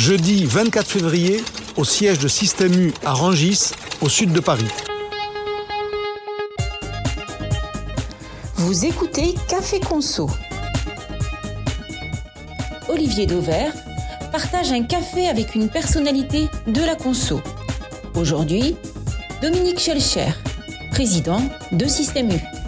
jeudi 24 février, au siège de Système U à Rangis, au sud de Paris. Vous écoutez Café Conso. Olivier Dauvert partage un café avec une personnalité de la conso. Aujourd'hui, Dominique Schelcher, président de Système U.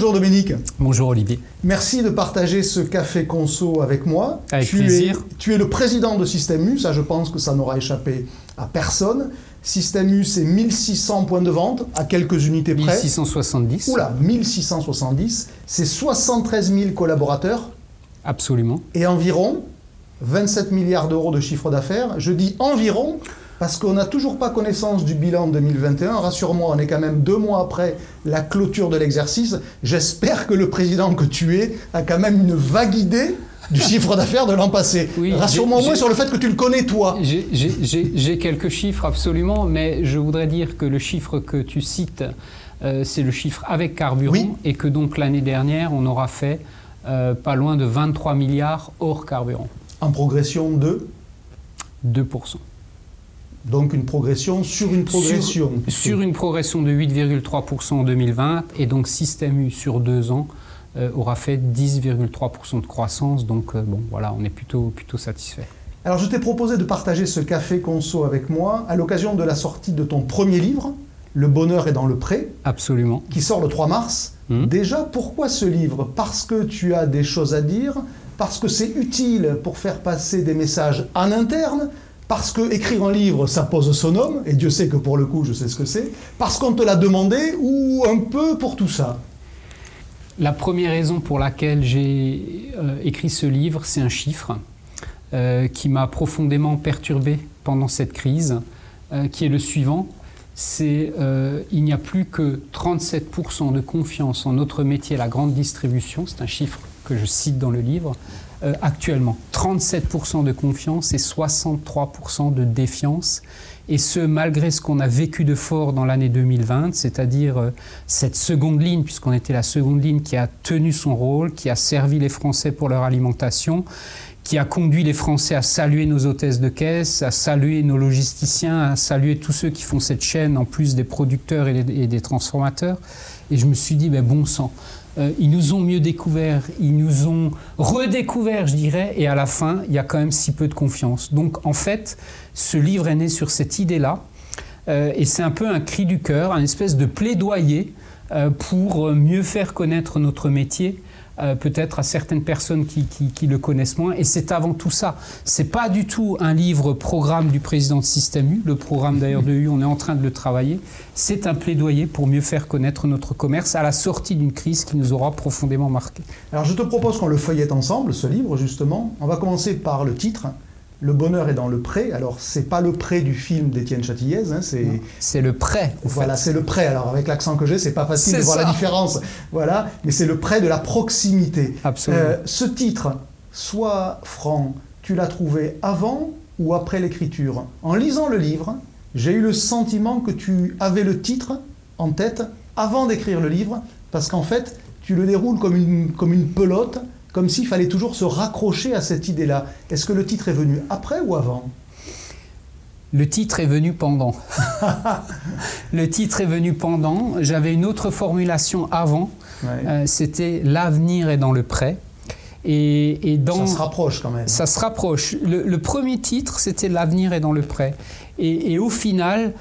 Bonjour Dominique. Bonjour Olivier. Merci de partager ce café conso avec moi. Avec tu plaisir. Es, tu es le président de Système U, ça je pense que ça n'aura échappé à personne. Système U, c'est 1600 points de vente à quelques unités près. 1670. Oula, 1670. C'est 73 000 collaborateurs. Absolument. Et environ 27 milliards d'euros de chiffre d'affaires. Je dis environ parce qu'on n'a toujours pas connaissance du bilan 2021. Rassure-moi, on est quand même deux mois après la clôture de l'exercice. J'espère que le président que tu es a quand même une vague idée du chiffre d'affaires de l'an passé. Oui, Rassure-moi au j'ai- moins sur le fait que tu le connais, toi. J'ai- quelques chiffres absolument, mais je voudrais dire que le chiffre que tu cites, euh, c'est le chiffre avec carburant, Oui. et que donc l'année dernière, on aura fait euh, pas loin de 23 milliards hors carburant, En progression de... 2%. Donc une progression sur une progression. Sur, sur une progression de 8,3% en 2020, et donc Système U sur deux ans euh, aura fait 10,3% de croissance, donc euh, bon voilà, on est plutôt, plutôt satisfait. Alors je t'ai proposé de partager ce café conso avec moi à l'occasion de la sortie de ton premier livre, Le bonheur est dans le pré, Absolument. qui sort le 3 mars. Mhm. Déjà, pourquoi ce livre? Parce que tu as des choses à dire, parce que c'est utile pour faire passer des messages en interne, parce que écrire un livre, ça pose son homme, et Dieu sait que pour le coup, je sais ce que c'est, parce qu'on te l'a demandé, ou un peu pour tout ça. La première raison pour laquelle j'ai euh, écrit ce livre, c'est un chiffre euh, qui m'a profondément perturbé pendant cette crise, euh, qui est le suivant. C'est il n'y a plus que 37% de confiance en notre métier, la grande distribution. C'est un chiffre que je cite dans le livre. Euh, actuellement, 37% de confiance et 63% de défiance. Et ce, malgré ce qu'on a vécu de fort dans l'année 2020, c'est-à-dire euh, cette seconde ligne, puisqu'on était la seconde ligne qui a tenu son rôle, qui a servi les Français pour leur alimentation, qui a conduit les Français à saluer nos hôtesses de caisse, à saluer nos logisticiens, à saluer tous ceux qui font cette chaîne, en plus des producteurs et, des transformateurs. Et je me suis dit, ben bon sang, euh, ils nous ont mieux découvert, ils nous ont redécouvert, je dirais, et à la fin, il y a quand même si peu de confiance. Donc en fait, ce livre est né sur cette idée-là, euh, et c'est un peu un cri du cœur, un espèce de plaidoyer euh, pour mieux faire connaître notre métier. Euh, peut-être à certaines personnes qui, le connaissent moins. Et c'est avant tout ça. C'est pas du tout un livre programme du président de Système U. Le programme d'ailleurs de U, on est en train de le travailler. C'est un plaidoyer pour mieux faire connaître notre commerce à la sortie d'une crise qui nous aura profondément marqué. Alors je te propose qu'on le feuillette ensemble, ce livre justement. On va commencer par le titre. Le bonheur est dans le pré. Alors c'est pas le pré du film d'Étienne Châtillaise, hein, c'est C'est le prêt. Voilà, c'est le prêt. Alors avec l'accent que j'ai, c'est pas facile de voir la différence. Voilà, mais c'est le prêt de la proximité. Absolument. Euh, ce titre, sois franc, tu l'as trouvé avant ou après l'écriture? En lisant le livre, j'ai eu le sentiment que tu avais le titre en tête avant d'écrire le livre, parce qu'en fait, tu le déroules comme une, comme une pelote, comme s'il fallait toujours se raccrocher à cette idée-là. Est-ce que le titre est venu après ou avant? Le titre est venu pendant. le titre est venu pendant. J'avais une autre formulation avant. Ouais. Euh, C'était l'avenir est dans le prêt. Et, et dans, Ça se rapproche quand même. ça se rapproche. Le, le premier titre, c'était L'avenir est dans le prêt. Et, et au final,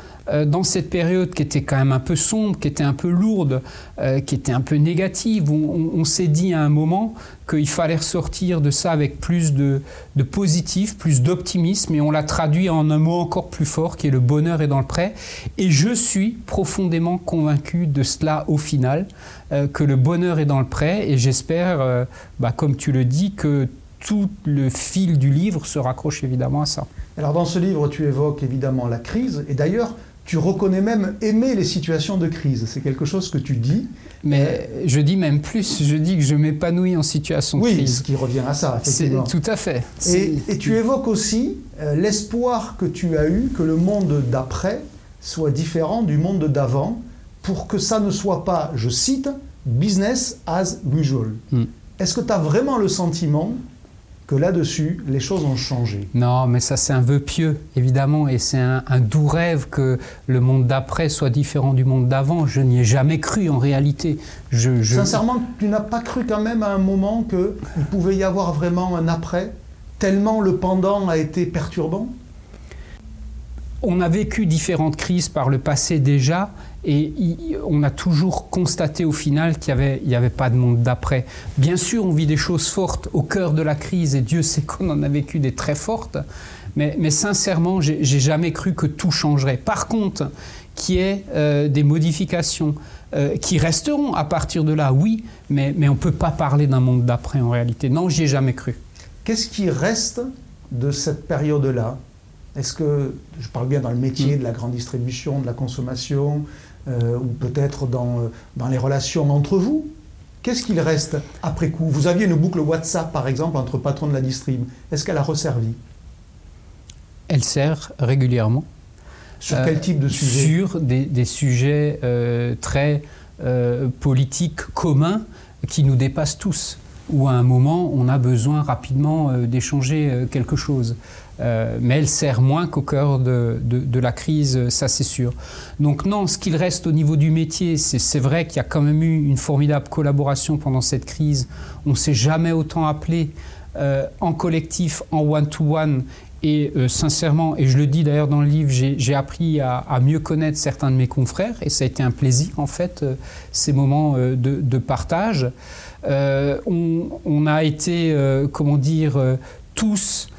dans cette période qui était quand même un peu sombre, qui était un peu lourde, euh, qui était un peu négative, on, s'est dit à un moment qu'il fallait ressortir de ça avec plus de, positif, plus d'optimisme, et on l'a traduit en un mot encore plus fort qui est le bonheur est dans le prêt. Et je suis profondément convaincu de cela au final, euh, que le bonheur est dans le prêt, et j'espère, euh, bah, comme tu le dis, que tout le fil du livre se raccroche évidemment à ça. Alors dans ce livre, tu évoques évidemment la crise, et d'ailleurs, tu reconnais même aimer les situations de crise. C'est quelque chose que tu dis. Mais je dis même plus, je dis que je m'épanouis en situation de Oui, crise. ce qui revient à ça, C'est effectivement. tout à fait. Et, tu évoques aussi euh, l'espoir que tu as eu que le monde d'après soit différent du monde d'avant, pour que ça ne soit pas, je cite, business as usual. Mm. Est-ce que tu as vraiment le sentiment que là-dessus, les choses ont changé Non, mais ça c'est un vœu pieux, évidemment, et c'est un, un doux rêve que le monde d'après soit différent du monde d'avant. Je n'y ai jamais cru en réalité. Je, je- Sincèrement, tu n'as pas cru quand même à un moment qu'il pouvait y avoir vraiment un après, tellement le pendant a été perturbant? On a vécu différentes crises par le passé déjà, et on a toujours constaté au final qu'il n'y avait, il y avait pas de monde d'après. Bien sûr, on vit des choses fortes au cœur de la crise, et Dieu sait qu'on en a vécu des très fortes, mais, mais sincèrement, j'ai j'ai jamais cru que tout changerait. Par contre, qu'il y ait euh, des modifications euh, qui resteront à partir de là, oui, mais, mais on ne peut pas parler d'un monde d'après en réalité. Non, j'y ai jamais cru. Qu'est-ce qui reste de cette période-là? Est-ce que, je parle bien dans le métier de la grande distribution, de la consommation, euh, ou peut-être dans, euh, dans les relations entre vous Qu'est-ce qu'il reste après coup? Vous aviez une boucle WhatsApp, par exemple, entre patrons de la distrib. Est-ce qu'elle a resservi? Elle sert régulièrement. Sur Euh, quel type de sujet? Sur des, des sujets euh, très euh, politiques communs qui nous dépassent tous, où à un moment on a besoin rapidement euh, d'échanger euh, quelque chose. Euh, mais elle sert moins qu'au cœur de, la crise, ça c'est sûr. Donc non, ce qu'il reste au niveau du métier, c'est vrai qu'il y a quand même eu une formidable collaboration pendant cette crise. On ne s'est jamais autant appelé en collectif, en one-to-one. Et sincèrement, et je le dis d'ailleurs dans le livre, j'ai appris à, mieux connaître certains de mes confrères et ça a été un plaisir en fait, ces moments de partage. Euh, on, a été, euh, comment dire, euh, tous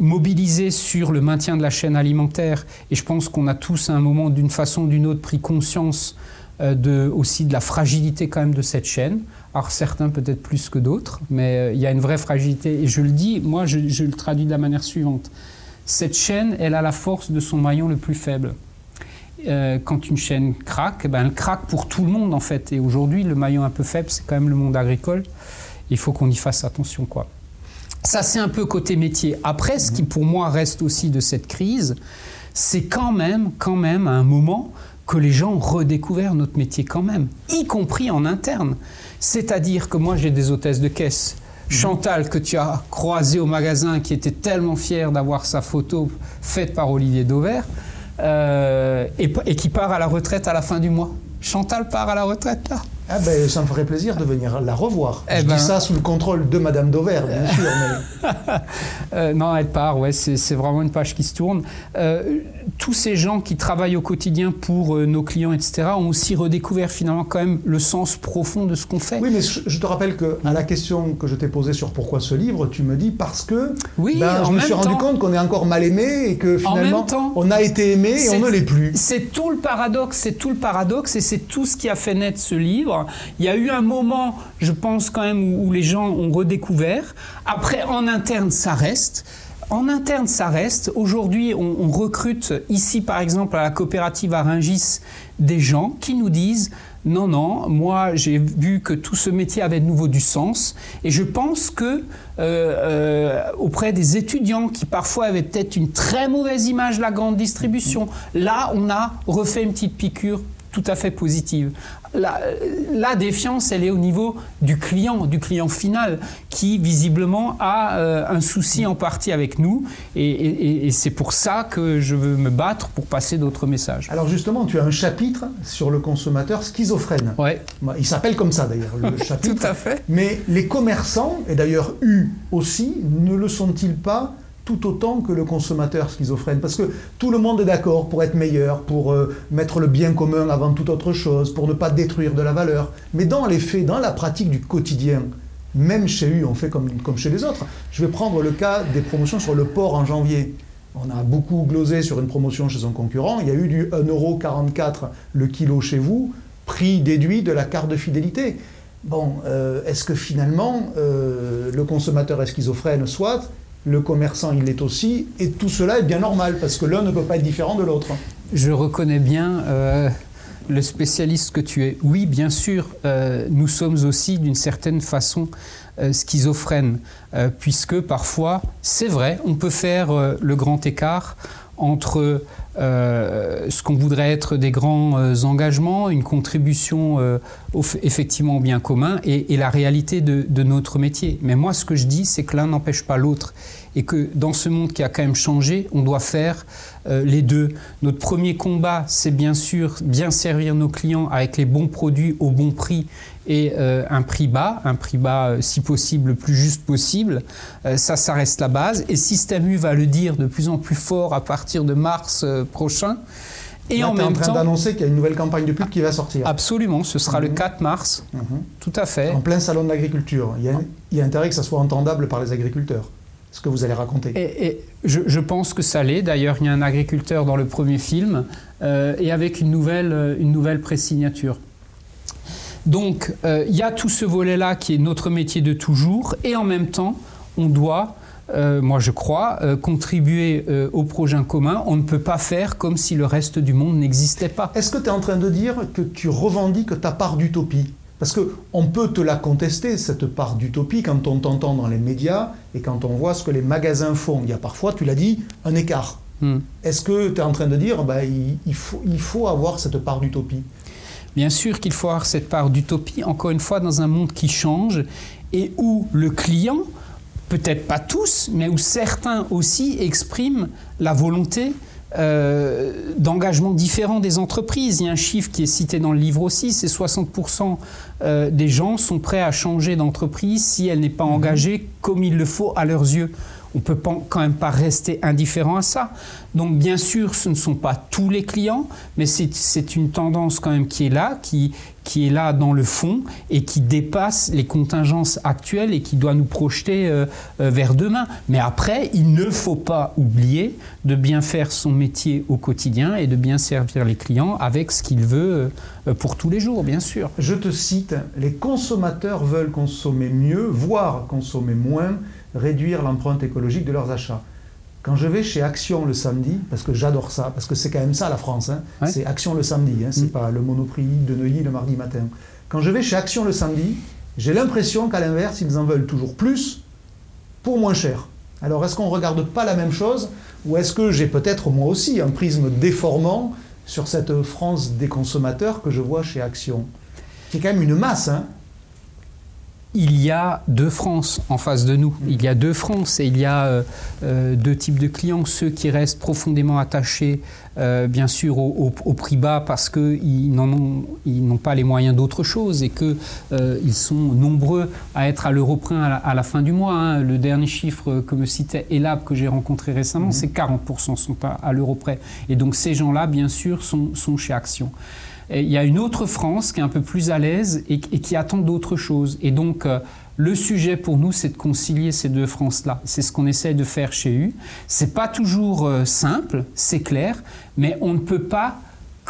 mobilisés sur le maintien de la chaîne alimentaire et je pense qu'on a tous à un moment d'une façon ou d'une autre pris conscience de, aussi de la fragilité quand même de cette chaîne. Alors certains peut-être plus que d'autres, mais il y a une vraie fragilité. Et je le dis, moi je le traduis de la manière suivante. Cette chaîne, elle a la force de son maillon le plus faible. Euh, quand une chaîne craque, eh ben, elle craque pour tout le monde en fait. Et aujourd'hui, le maillon un peu faible, c'est quand même le monde agricole. Il faut qu'on y fasse attention, quoi. Ça, c'est un peu côté métier. Après, ce qui pour moi reste aussi de cette crise, c'est quand même, quand même, à un moment que les gens ont redécouvert notre métier quand même, y compris en interne. C'est-à-dire que moi, j'ai des hôtesses de caisse. Chantal, que tu as croisé au magasin, qui était tellement fière d'avoir sa photo faite par Olivier Dauvert, et, et qui part à la retraite à la fin du mois. Chantal part à la retraite là. Ah ben, ça me ferait plaisir de venir la revoir. Eh je ben- dis ça sous le contrôle de Madame Dauvert, bien sûr. Mais... Euh, non, elle part, ouais, c'est vraiment une page qui se tourne. Euh, tous ces gens qui travaillent au quotidien pour euh, nos clients, etc., ont aussi redécouvert finalement quand même le sens profond de ce qu'on fait. Oui, mais je te rappelle que à la question que je t'ai posée sur pourquoi ce livre, tu me dis parce que Oui, ben, en je me suis rendu temps- compte qu'on est encore mal aimé et que En finalement temps, on a été aimé et on ne l'est plus. C'est tout le paradoxe, c'est tout le paradoxe et c'est tout ce qui a fait naître ce livre. Il y a eu un moment, je pense quand même, où, les gens ont redécouvert. Après, en interne, ça reste. En interne, ça reste. Aujourd'hui, on, recrute ici, par exemple, à la coopérative à Rungis, des gens qui nous disent non, non, moi j'ai vu que tout ce métier avait de nouveau du sens et je pense que euh, euh, auprès des étudiants qui parfois avaient peut-être une très mauvaise image de la grande distribution, là on a refait une petite piqûre tout à fait positive. La, la défiance, elle est au niveau du client, du client final, qui visiblement a euh, un souci en partie avec nous. Et, et- et c'est pour ça que je veux me battre pour passer d'autres messages. Alors justement, tu as un chapitre sur le consommateur schizophrène. Ouais, Il s'appelle comme ça d'ailleurs, le chapitre. tout à fait. Mais les commerçants, et d'ailleurs eux aussi, ne le sont-ils pas tout autant que le consommateur schizophrène Parce que tout le monde est d'accord pour être meilleur, pour euh, mettre le bien commun avant toute autre chose, pour ne pas détruire de la valeur. Mais dans les faits, dans la pratique du quotidien, même chez eux, on fait comme, comme chez les autres. Je vais prendre le cas des promotions sur le porc en janvier. On a beaucoup glosé sur une promotion chez un concurrent. Il y a eu du 1,44€ le kilo chez vous, prix déduit de la carte de fidélité. Bon, euh, est-ce que finalement, euh, le consommateur est schizophrène Soit, le commerçant il l'est aussi, et tout cela est bien normal, parce que l'un ne peut pas être différent de l'autre. Je reconnais bien euh, le spécialiste que tu es. Oui, bien sûr, euh, nous sommes aussi d'une certaine façon euh, schizophrènes, puisque parfois, c'est vrai, on peut faire le grand écart entre ce qu'on voudrait être des grands euh, engagements, une contribution euh, effectivement au bien commun et, la réalité de, notre métier. Mais moi, ce que je dis, c'est que l'un n'empêche pas l'autre et que dans ce monde qui a quand même changé, on doit faire les deux. Notre premier combat, c'est bien sûr bien servir nos clients avec les bons produits au bon prix et un prix bas, un prix bas si possible le plus juste possible. ça, ça reste la base. Et Système U va le dire de plus en plus fort à partir de mars prochain. Et en même en train d'annoncer qu'il y a une nouvelle campagne de pub qui va sortir. Absolument, ce sera le 4 mhm. mars. Mhm. Tout à fait. En plein salon de l'agriculture. Il, il, y a intérêt que ça soit entendable par les agriculteurs, ce que vous allez raconter. Et, je, pense que ça l'est. D'ailleurs, il y a un agriculteur dans le premier film euh, et avec une nouvelle, euh, une nouvelle présignature. Donc, euh, il y a tout ce volet-là qui est notre métier de toujours et en même temps, on doit euh, moi je crois, euh, contribuer au projet commun. On ne peut pas faire comme si le reste du monde n'existait pas. Est-ce que tu es en train de dire que tu revendiques ta part d'utopie? Parce qu'on peut te la contester, cette part d'utopie, quand on t'entend dans les médias et quand on voit ce que les magasins font. Il y a parfois, tu l'as dit, un écart. Hmm. Est-ce que tu es en train de dire bah, il, faut, il faut avoir cette part d'utopie? Bien sûr qu'il faut avoir cette part d'utopie, encore une fois, dans un monde qui change et où le client peut-être pas tous, mais où certains aussi expriment la volonté euh, d'engagement différent des entreprises. Il y a un chiffre qui est cité dans le livre aussi, c'est 60% euh, des gens sont prêts à changer d'entreprise si elle n'est pas mhm. engagée comme il le faut à leurs yeux on ne peut quand même pas rester indifférent à ça. Donc bien sûr, ce ne sont pas tous les clients, mais c'est une tendance quand même qui est là, qui, qui est là dans le fond et qui dépasse les contingences actuelles et qui doit nous projeter euh, euh, vers demain. Mais après, il ne faut pas oublier de bien faire son métier au quotidien et de bien servir les clients avec ce qu'il veut euh, pour tous les jours, bien sûr. Je te cite, les consommateurs veulent consommer mieux, voire consommer moins réduire l'empreinte écologique de leurs achats. Quand je vais chez Action le samedi, parce que j'adore ça, parce que c'est quand même ça la France, hein, c'est Action le samedi, hein, c'est mm. pas le Monoprix de Neuilly le mardi matin. Quand je vais chez Action le samedi, j'ai l'impression qu'à l'inverse, ils en veulent toujours plus pour moins cher. Alors est-ce qu'on ne regarde pas la même chose ou est-ce que j'ai peut-être moi aussi un prisme déformant sur cette France des consommateurs que je vois chez Action Qui est quand même une masse, hein il y a deux France en face de nous. Il y a deux France et il y a euh, euh, deux types de clients. Ceux qui restent profondément attachés, euh, bien sûr, au, prix bas parce qu'ils n'ont pas les moyens d'autre chose et qu'ils sont nombreux à être à l'euro près à, la, fin du mois. Hein. Le dernier chiffre que me citait Elab, que j'ai rencontré récemment, mmh. c'est 40% sont à, à l'euro près. Et donc ces gens-là, bien sûr, sont, sont chez Action il y a une autre France qui est un peu plus à l'aise et, qui attend d'autres choses. Et donc, euh, le sujet pour nous, c'est de concilier ces deux France-là. C'est ce qu'on essaie de faire chez U. C'est pas toujours euh, simple, c'est clair, mais on ne peut pas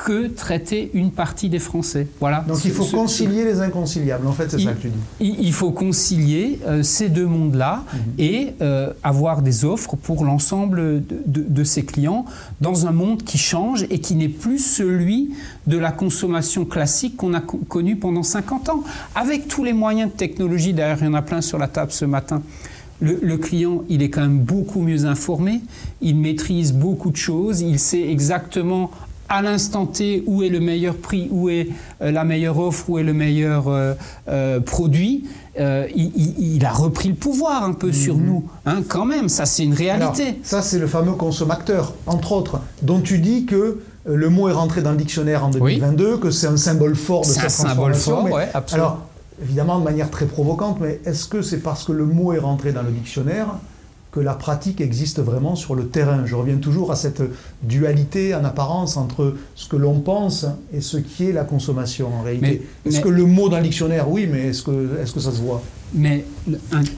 que traiter une partie des Français. Voilà. Donc il faut concilier les inconciliables, en fait, c'est ça que tu dis. Il, faut concilier euh, ces deux mondes-là mhm. et euh, avoir des offres pour l'ensemble de, ses clients dans un monde qui change et qui n'est plus celui de la consommation classique qu'on a connu pendant 50 ans. Avec tous les moyens de technologie, d'ailleurs il y en a plein sur la table ce matin, le, le, client, il est quand même beaucoup mieux informé, il maîtrise beaucoup de choses, il sait exactement à l'instant T où est le meilleur prix, où est euh, la meilleure offre, où est le meilleur euh, euh, produit. Il, a repris le pouvoir un peu sur mhm. nous, hein, quand même, ça c'est une réalité. ça c'est le fameux consommateur, entre autres, dont tu dis que le mot est rentré dans le dictionnaire en 2022, que c'est un symbole fort de cette transformation. symbole fort, absolument. Alors, évidemment de manière très provocante, mais est-ce que c'est parce que le mot est rentré dans le dictionnaire que la pratique existe vraiment sur le terrain. Je reviens toujours à cette dualité en apparence entre ce que l'on pense et ce qui est la consommation en réalité. Est-ce que le mot dans le dictionnaire, oui, mais est-ce que, est que ça se voit? Mais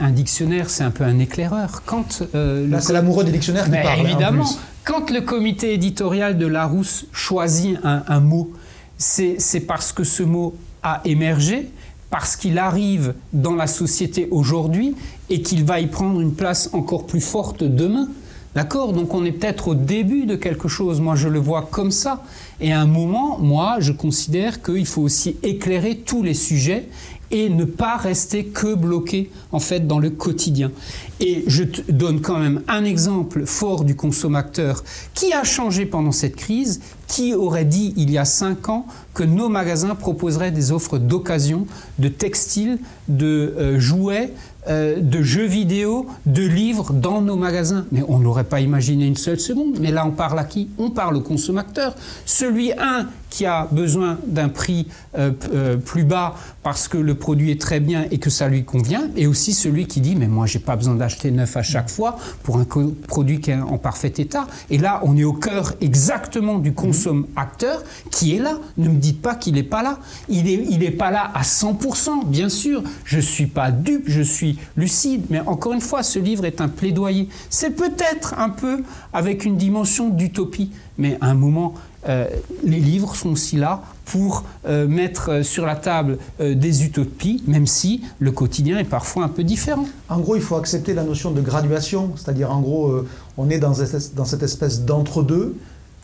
un, dictionnaire, c'est un peu un éclaireur. Quand euh, Là, c'est l'amoureux des dictionnaires qui mais parle. Hein, évidemment, quand le comité éditorial de Larousse choisit un, un mot, c'est parce que ce mot a émergé, parce qu'il arrive dans la société aujourd'hui et qu'il va y prendre une place encore plus forte demain. D'accord? Donc on est peut-être au début de quelque chose. Moi, je le vois comme ça. Et à un moment, moi, je considère qu'il faut aussi éclairer tous les sujets et ne pas rester que bloqué en fait dans le quotidien. Et je te donne quand même un exemple fort du consommateur qui a changé pendant cette crise, qui aurait dit il y a cinq ans que nos magasins proposeraient des offres d'occasion, de textiles, de euh, jouets, euh, de jeux vidéo, de livres dans nos magasins. Mais on n'aurait pas imaginé une seule seconde. Mais là, on parle à qui? On parle au consommateur. Celui, un, qui a besoin d'un prix euh, euh, plus bas parce que le produit est très bien et que ça lui convient, et aussi celui qui dit mais moi j'ai pas besoin d'acheter neuf à chaque fois pour un produit qui est en parfait état. Et là on est au cœur exactement du consomme-acteur qui est là. Ne me dites pas qu'il n'est pas là. Il n'est il est pas là à 100%, bien sûr. Je suis pas dupe, je suis lucide. Mais encore une fois, ce livre est un plaidoyer. C'est peut-être un peu avec une dimension d'utopie, mais à un moment euh, les livres sont aussi là pour euh, mettre euh, sur la table des utopies, même si le quotidien est parfois un peu différent. En gros, il faut accepter la notion de graduation, c'est-à-dire en gros, on est dans, cette espèce d'entre-deux,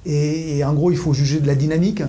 et, en gros, il faut juger de la dynamique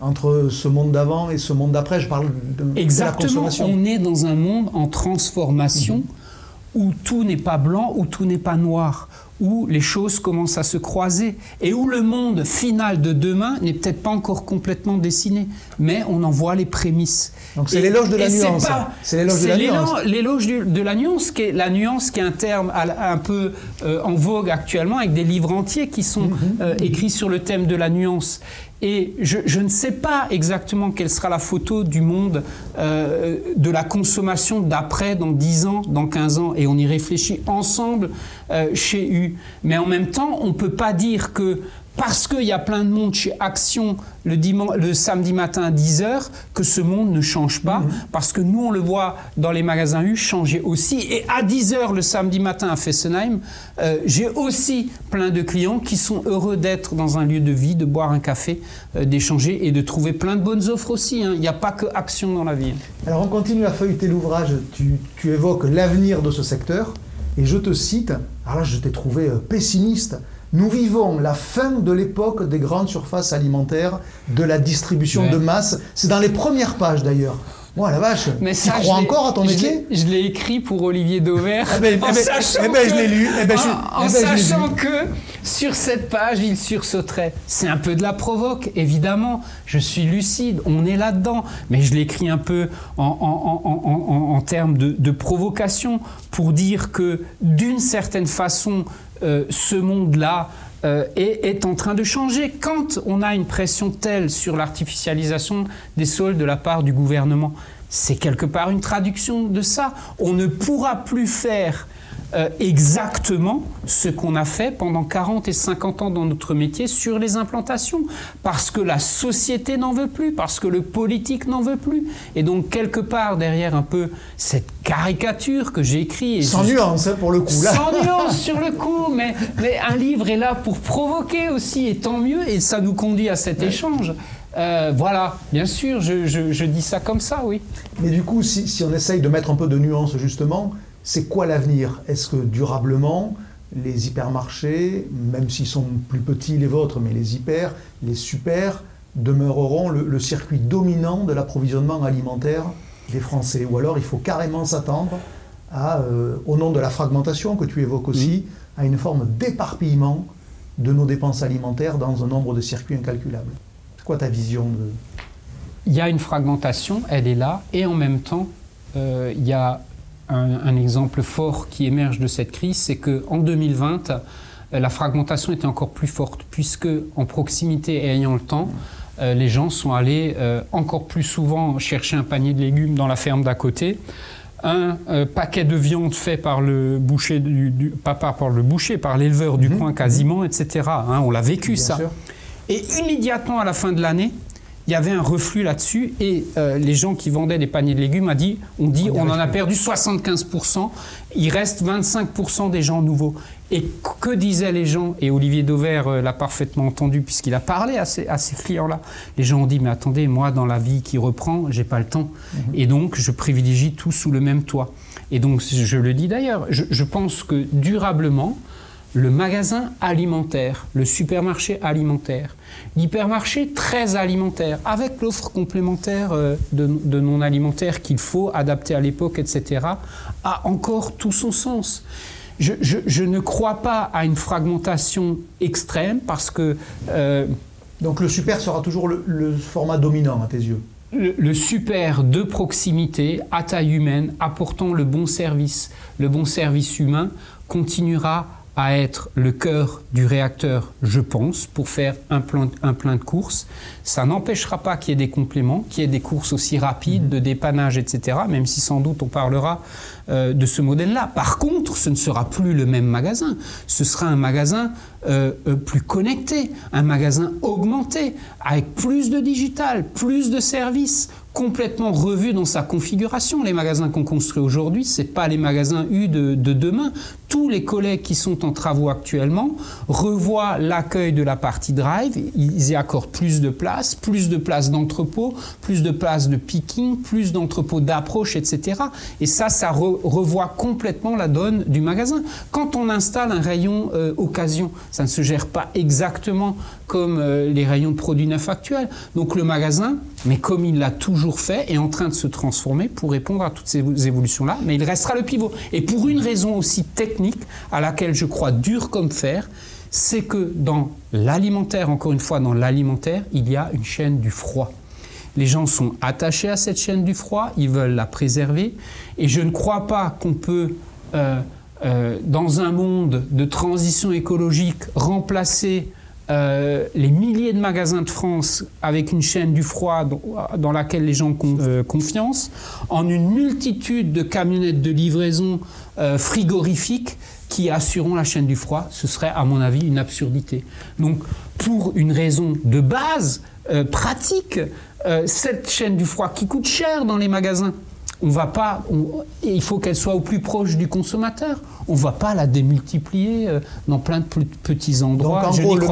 entre ce monde d'avant et ce monde d'après. Je parle de, Exactement. la consommation. On est dans un monde en transformation mhm. où tout n'est pas blanc, où tout n'est pas noir, où les choses commencent à se croiser et où le monde final de demain n'est peut-être pas encore complètement dessiné, mais on en voit les prémices. Donc c'est l'éloge de la nuance. C'est l'éloge de la nuance. L'éloge de la nuance, qui est la nuance qui est un terme un peu euh, en vogue actuellement avec des livres entiers qui sont mm-hmm. euh, écrits sur le thème de la nuance. Et je, ne sais pas exactement quelle sera la photo du monde euh, de la consommation d'après, dans 10 ans, dans 15 ans, et on y réfléchit ensemble euh, chez U. Mais en même temps, on ne peut pas dire que parce qu'il y a plein de monde chez Action le, le samedi matin à 10h, que ce monde ne change pas, mhm. parce que nous, on le voit dans les magasins U changer aussi. Et à 10h le samedi matin à Fessenheim, euh, j'ai aussi plein de clients qui sont heureux d'être dans un lieu de vie, de boire un café, euh, d'échanger et de trouver plein de bonnes offres aussi. Hein. Il n'y a pas que Action dans la vie. Alors on continue à feuilleter l'ouvrage, tu, tu évoques l'avenir de ce secteur, et je te cite, alors là je t'ai trouvé euh, pessimiste, nous vivons la fin de l'époque des grandes surfaces alimentaires, de la distribution de masse. C'est dans les premières pages d'ailleurs. Moi, la vache, Mais tu crois encore à ton métier Je l'ai écrit pour Olivier Dauvert. Ah ben, en eh ben, sachant, eh ben, je lu. Eh en, sachant que sur cette page, il sursauterait. C'est un peu de la provoque, évidemment. Je suis lucide, on est là-dedans. Mais je l'écris un peu en, termes de, de provocation pour dire que d'une certaine façon, euh, ce monde-là euh, est, en train de changer. Quand on a une pression telle sur l'artificialisation des sols de la part du gouvernement, c'est quelque part une traduction de ça. On ne pourra plus faire euh, exactement ce qu'on a fait pendant 40 et 50 ans dans notre métier sur les implantations, parce que la société n'en veut plus, parce que le politique n'en veut plus. Et donc, quelque part, derrière un peu cette caricature que j'ai écrite... Sans nuance, hein, pour le coup. Là. Sans nuance sur le coup, mais, mais un livre est là pour provoquer aussi, et tant mieux, et ça nous conduit à cet échange. Euh, voilà, bien sûr, je, je, dis ça comme ça, oui. Mais du coup, si, si on essaye de mettre un peu de nuance, justement, c'est quoi l'avenir? Est-ce que durablement, les hypermarchés, même s'ils sont plus petits les vôtres, mais les hyper, les super, demeureront le, circuit dominant de l'approvisionnement alimentaire des Français? Ou alors il faut carrément s'attendre à, euh, au nom de la fragmentation que tu évoques aussi, à une forme d'éparpillement de nos dépenses alimentaires dans un nombre de circuits incalculables. C'est quoi ta vision de... Il y a une fragmentation, elle est là, et en même temps, euh, il y a un, exemple fort qui émerge de cette crise, c'est qu'en 2020, euh, la fragmentation était encore plus forte, puisque en proximité et ayant le temps, euh, les gens sont allés euh, encore plus souvent chercher un panier de légumes dans la ferme d'à côté, un paquet de viande fait par le boucher, du, pas par, le boucher, par l'éleveur du mhm. coin quasiment, etc. Hein, on l'a vécu ça. Et immédiatement à la fin de l'année, il y avait un reflux là-dessus et euh, les gens qui vendaient des paniers de légumes a dit, on dit on, en a perdu 75%, il reste 25% des gens nouveaux. Et que disaient les gens? Et Olivier Dauvert euh, l'a parfaitement entendu puisqu'il a parlé à ces, clients-là. Les gens ont dit mais attendez, moi dans la vie qui reprend, j'ai pas le temps mhm. et donc je privilégie tout sous le même toit. Et donc je le dis d'ailleurs, je pense que durablement le magasin alimentaire, le supermarché alimentaire, l'hypermarché très alimentaire, avec l'offre complémentaire euh, de, non alimentaire qu'il faut adapter à l'époque, etc., a encore tout son sens. Je, ne crois pas à une fragmentation extrême parce que... Euh, Donc le super sera toujours le, format dominant à tes yeux? Le, super de proximité, à taille humaine, apportant le bon service, le bon service humain, continuera à être le cœur du réacteur, je pense, pour faire un plein, un plein de courses. Ça n'empêchera pas qu'il y ait des compléments, qu'il y ait des courses aussi rapides, mhm. de dépannage, etc., même si sans doute on parlera euh, de ce modèle-là. Par contre, ce ne sera plus le même magasin. Ce sera un magasin euh, euh, plus connecté, un magasin augmenté, avec plus de digital, plus de services, complètement revu dans sa configuration. Les magasins qu'on construit aujourd'hui, ce pas les magasins U de, demain. Tous les collègues qui sont en travaux actuellement revoient l'accueil de la partie drive. Ils y accordent plus de place, plus de place d'entrepôt, plus de place de picking, plus d'entrepôt d'approche, etc. Et ça, ça revoit complètement la donne du magasin. Quand on installe un rayon euh, occasion, ça ne se gère pas exactement comme euh, les rayons de produits neufs actuels. Donc le magasin, mais comme il l'a toujours fait, est en train de se transformer pour répondre à toutes ces évolutions-là, mais il restera le pivot. Et pour une raison aussi technique, à laquelle je crois dur comme fer, c'est que dans l'alimentaire, encore une fois, dans l'alimentaire, il y a une chaîne du froid. Les gens sont attachés à cette chaîne du froid, ils veulent la préserver, et je ne crois pas qu'on peut... Euh, euh, dans un monde de transition écologique, remplacer euh, les milliers de magasins de France avec une chaîne du froid dans, laquelle les gens ont confiance, en une multitude de camionnettes de livraison euh, frigorifiques qui assureront la chaîne du froid, ce serait à mon avis une absurdité. Donc pour une raison de base pratique, cette chaîne du froid qui coûte cher dans les magasins, on va pas, il faut qu'elle soit au plus proche du consommateur. On ne va pas la démultiplier euh, dans plein de petits endroits. Donc en gros, le,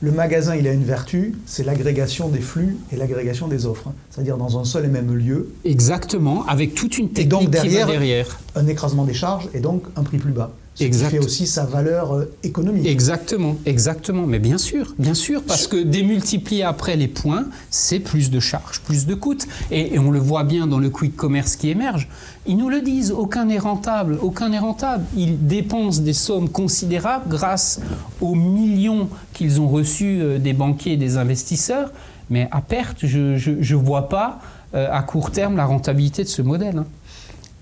le, magasin, il a une vertu, c'est l'agrégation des flux et l'agrégation des offres. C'est-à-dire dans un seul et même lieu. Exactement, avec toute une technique donc derrière, qui va derrière. Un écrasement des charges et donc un prix plus bas. Ce qui fait aussi sa valeur euh, économique. Exactement, exactement. Mais bien sûr, bien sûr, parce que démultiplier après les points, c'est plus de charges, plus de coûts. Et, on le voit bien dans le quick commerce qui émerge. Ils nous le disent, aucun n'est rentable, aucun n'est rentable. Ils dépensent des sommes considérables grâce aux millions qu'ils ont reçus euh, des banquiers et des investisseurs. Mais à perte, je ne vois pas euh, à court terme la rentabilité de ce modèle. Hein.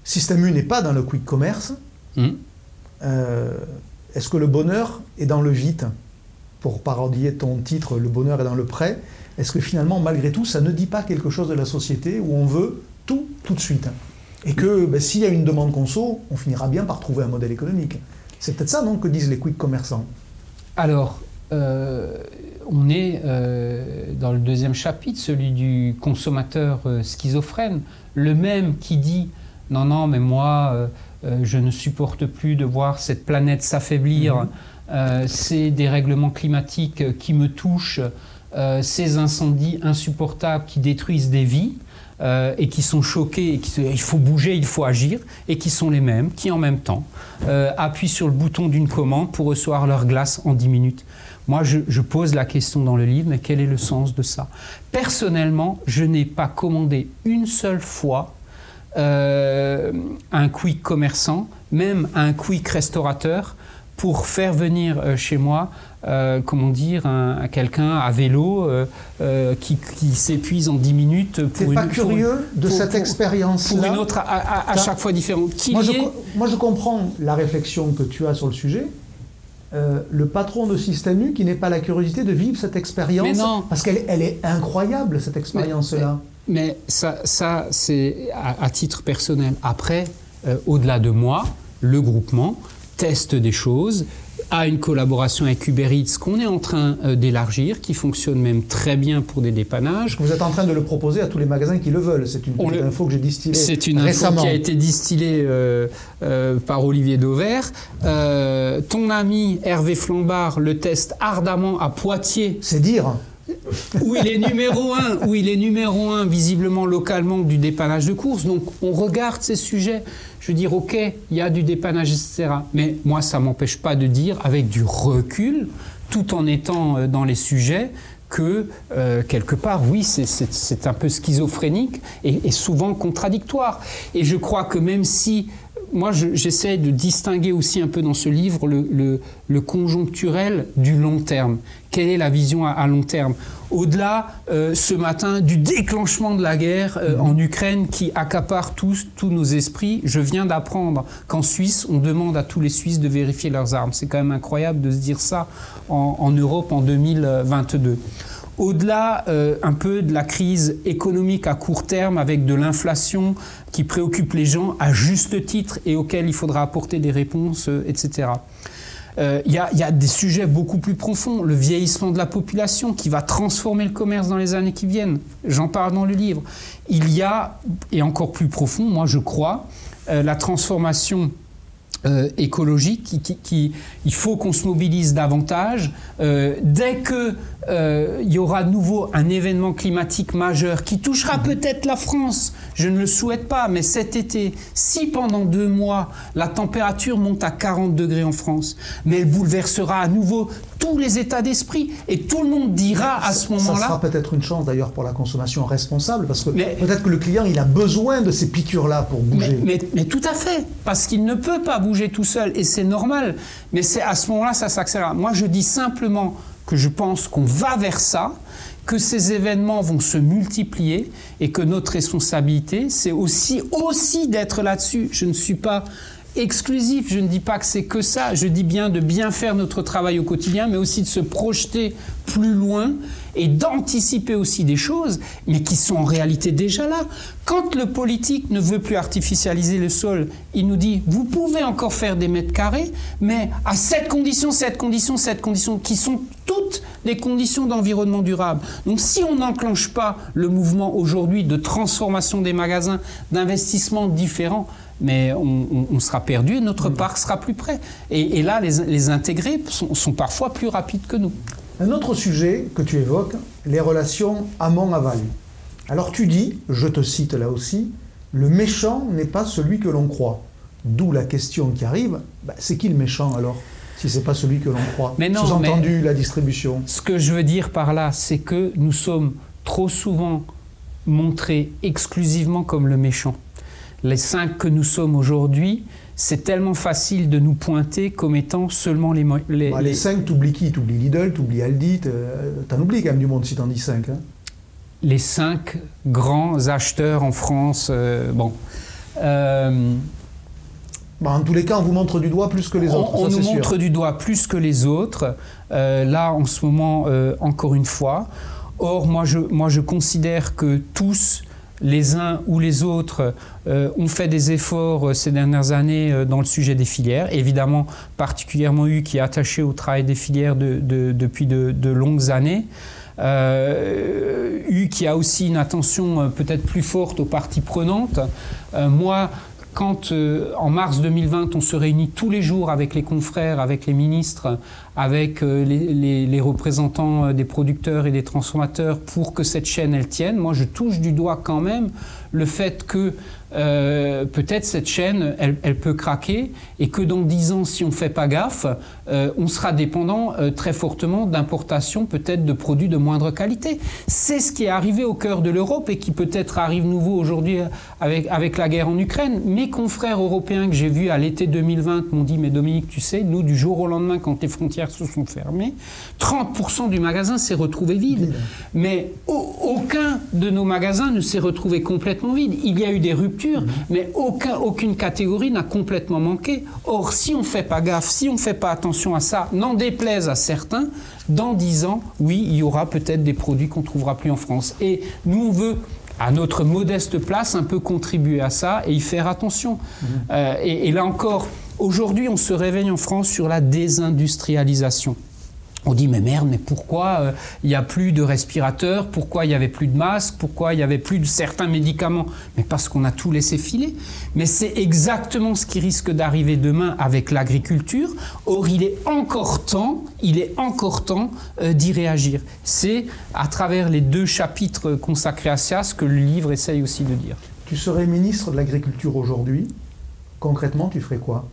Système U n'est pas dans le quick commerce. Hum. Euh, est-ce que le bonheur est dans le vite Pour parodier ton titre, le bonheur est dans le prêt. Est-ce que finalement, malgré tout, ça ne dit pas quelque chose de la société où on veut tout, tout de suite Et que ben, s'il y a une demande conso, on finira bien par trouver un modèle économique. C'est peut-être ça, non, que disent les quick commerçants Alors, euh, on est euh, dans le deuxième chapitre, celui du consommateur schizophrène, le même qui dit non, non, mais moi, je ne supporte plus de voir cette planète s'affaiblir, mhm. euh, ces dérèglements climatiques qui me touchent, euh, ces incendies insupportables qui détruisent des vies. et qui sont choqués, et qui, il faut bouger, il faut agir, et qui sont les mêmes, qui en même temps appuient sur le bouton d'une commande pour recevoir leur glace en 10 minutes. Moi, je, je, pose la question dans le livre, mais quel est le sens de ça? Personnellement, je n'ai pas commandé une seule fois euh, un quick commerçant, même un quick restaurateur, pour faire venir euh, chez moi, euh, comment dire, un, quelqu'un à vélo qui, s'épuise en 10 minutes pour une, pas curieux de cette expérience Pour une autre à, chaque fois différente. moi, je, moi, je, comprends la réflexion que tu as sur le sujet. le patron de Système U qui n'est pas la curiosité de vivre cette expérience. Parce qu'elle elle est incroyable, cette expérience-là. Mais ça, ça c'est à, titre personnel. Après, euh, au-delà de moi, le groupement teste des choses, a une collaboration avec Uber Eats qu'on est en train euh, d'élargir, qui fonctionne même très bien pour des dépannages. Vous êtes en train de le proposer à tous les magasins qui le veulent. C'est une info que j'ai distillée C'est une info qui a été distillée euh, par Olivier Dauvert. ton ami Hervé Flambard le teste ardemment à Poitiers. C'est dire où il est numéro un, où il est numéro un visiblement localement du dépannage de course. Donc on regarde ces sujets. Je veux dire, ok, il y a du dépannage, etc. Mais moi, ça m'empêche pas de dire, avec du recul, tout en étant euh, dans les sujets, que euh, quelque part, oui, c'est un peu schizophrénique et, souvent contradictoire. Et je crois que même si moi, j'essaie de distinguer aussi un peu dans ce livre le, conjoncturel du long terme. Quelle est la vision à, long terme Au-delà, euh, ce matin, du déclenchement de la guerre euh, en Ukraine qui accapare tous, tous nos esprits, je viens d'apprendre qu'en Suisse, on demande à tous les Suisses de vérifier leurs armes. C'est quand même incroyable de se dire ça en, en Europe en 2022 au-delà euh, un peu de la crise économique à court terme avec de l'inflation qui préoccupe les gens à juste titre et auquel il faudra apporter des réponses, euh, etc. Euh, il y, a des sujets beaucoup plus profonds, le vieillissement de la population qui va transformer le commerce dans les années qui viennent. J'en parle dans le livre. Il y a, et encore plus profond, moi je crois, la transformation euh, écologique, qui, il faut qu'on se mobilise davantage. Euh, dès qu'il euh, y aura de nouveau un événement climatique majeur qui touchera peut-être la France, je ne le souhaite pas, mais cet été, si pendant deux mois la température monte à 40 degrés en France, mais elle bouleversera à nouveau tous les états d'esprit et tout le monde dira à ce moment-là. Ça sera peut-être une chance d'ailleurs pour la consommation responsable parce que peut-être que le client il a besoin de ces piqûres-là pour bouger. Mais, mais, tout à fait, parce qu'il ne peut pas bouger tout seul et c'est normal. Mais c'est à ce moment-là ça s'accélère. Moi je dis simplement que je pense qu'on va vers ça que ces événements vont se multiplier et que notre responsabilité, c'est aussi, aussi d'être là-dessus. Je ne suis pas exclusif, je ne dis pas que c'est que ça, je dis bien de bien faire notre travail au quotidien, mais aussi de se projeter plus loin et d'anticiper aussi des choses, mais qui sont en réalité déjà là. Quand le politique ne veut plus artificialiser le sol, il nous dit, vous pouvez encore faire des mètres carrés, mais à cette condition, cette condition, cette condition, qui sont toutes les conditions d'environnement durable. Donc si on n'enclenche pas le mouvement aujourd'hui de transformation des magasins, d'investissements différents, mais on, sera perdu et notre parc sera plus près. Et, là, les, les intégrés sont parfois plus rapides que nous. Un autre sujet que tu évoques, les relations amont-aval. Alors tu dis, je te cite là aussi, le méchant n'est pas celui que l'on croit. D'où la question qui arrive, bah, c'est qui le méchant alors si c'est pas celui que l'on croit? Mais non, Sous-entendu la distribution. Ce que je veux dire par là, c'est que nous sommes trop souvent montrés exclusivement comme le méchant. Les cinq que nous sommes aujourd'hui, c'est tellement facile de nous pointer comme étant seulement les... Les, bah, les... cinq, t'oublies qui? T'oublies Lidl, t'oublies Aldi, t'en oublies quand même du monde si t'en dis cinq. Hein. les cinq grands acheteurs en France, euh, bon... Euh, bah, en tous les cas, on vous montre du doigt plus que les autres. On, nous montre du doigt plus que les autres. Euh, là, en ce moment, encore une fois. Or, moi je, moi, je considère que tous les uns ou les autres euh, ont fait des efforts euh, ces dernières années euh, dans le sujet des filières. Évidemment, particulièrement U qui est attaché au travail des filières depuis de, longues années. U qui a aussi une attention peut-être plus forte aux parties prenantes. moi, quand en mars 2020, on se réunit tous les jours avec les confrères, avec les ministres, avec les, les, représentants des producteurs et des transformateurs pour que cette chaîne elle tienne, moi je touche du doigt quand même le fait que euh, peut-être cette chaîne, elle, peut craquer et que dans 10 ans, si on ne fait pas gaffe, euh, on sera dépendant euh, très fortement d'importations peut-être de produits de moindre qualité. C'est ce qui est arrivé au cœur de l'Europe et qui peut-être arrive nouveau aujourd'hui avec, avec la guerre en Ukraine. Mes confrères européens que j'ai vus à l'été 2020 m'ont dit, mais Dominique, tu sais, nous, du jour au lendemain, quand les frontières se sont fermées, 30% du magasin s'est retrouvé vide. Mais aucun de nos magasins ne s'est retrouvé complètement vide. Il y a eu des ruptures mais aucun, aucune catégorie n'a complètement manqué. Or, si on ne fait pas gaffe, si on ne fait pas attention à ça, n'en déplaise à certains, dans dix ans, oui, il y aura peut-être des produits qu'on ne trouvera plus en France. Et nous, on veut à notre modeste place, un peu contribuer à ça et y faire attention. Mhm. Euh, et, là encore, aujourd'hui, on se réveille en France sur la désindustrialisation. On dit mais merde, mais pourquoi euh, il n'y a plus de respirateurs? Pourquoi il n'y avait plus de masques? Pourquoi il n'y avait plus de certains médicaments? Mais parce qu'on a tout laissé filer. Mais c'est exactement ce qui risque d'arriver demain avec l'agriculture. Or, il est encore temps, il est encore temps euh, d'y réagir. C'est à travers les deux chapitres consacrés à ça ce que le livre essaye aussi de dire. Tu serais ministre de l'Agriculture aujourd'hui. Concrètement, tu ferais quoi?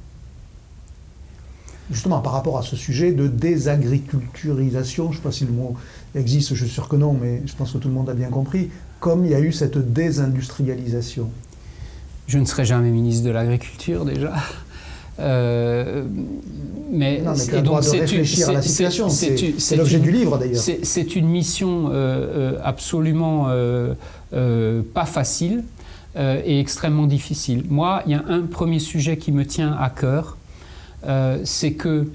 Justement par rapport à ce sujet de désagriculturisation, je ne sais pas si le mot existe, je suis sûr que non, mais je pense que tout le monde a bien compris, comme il y a eu cette désindustrialisation. Je ne serai jamais ministre de l'Agriculture déjà. Euh, mais, non, mais donc, à la situation, c'est l'objet du livre d'ailleurs. C'est une mission euh, euh, absolument pas facile et extrêmement difficile. Moi, il y a un premier sujet qui me tient à cœur, euh, c'est que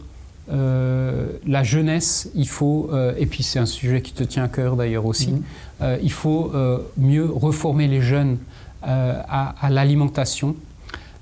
euh, la jeunesse, il faut, euh, et puis c'est un sujet qui te tient à cœur d'ailleurs aussi, mhm. il faut mieux reformer les jeunes à, à l'alimentation,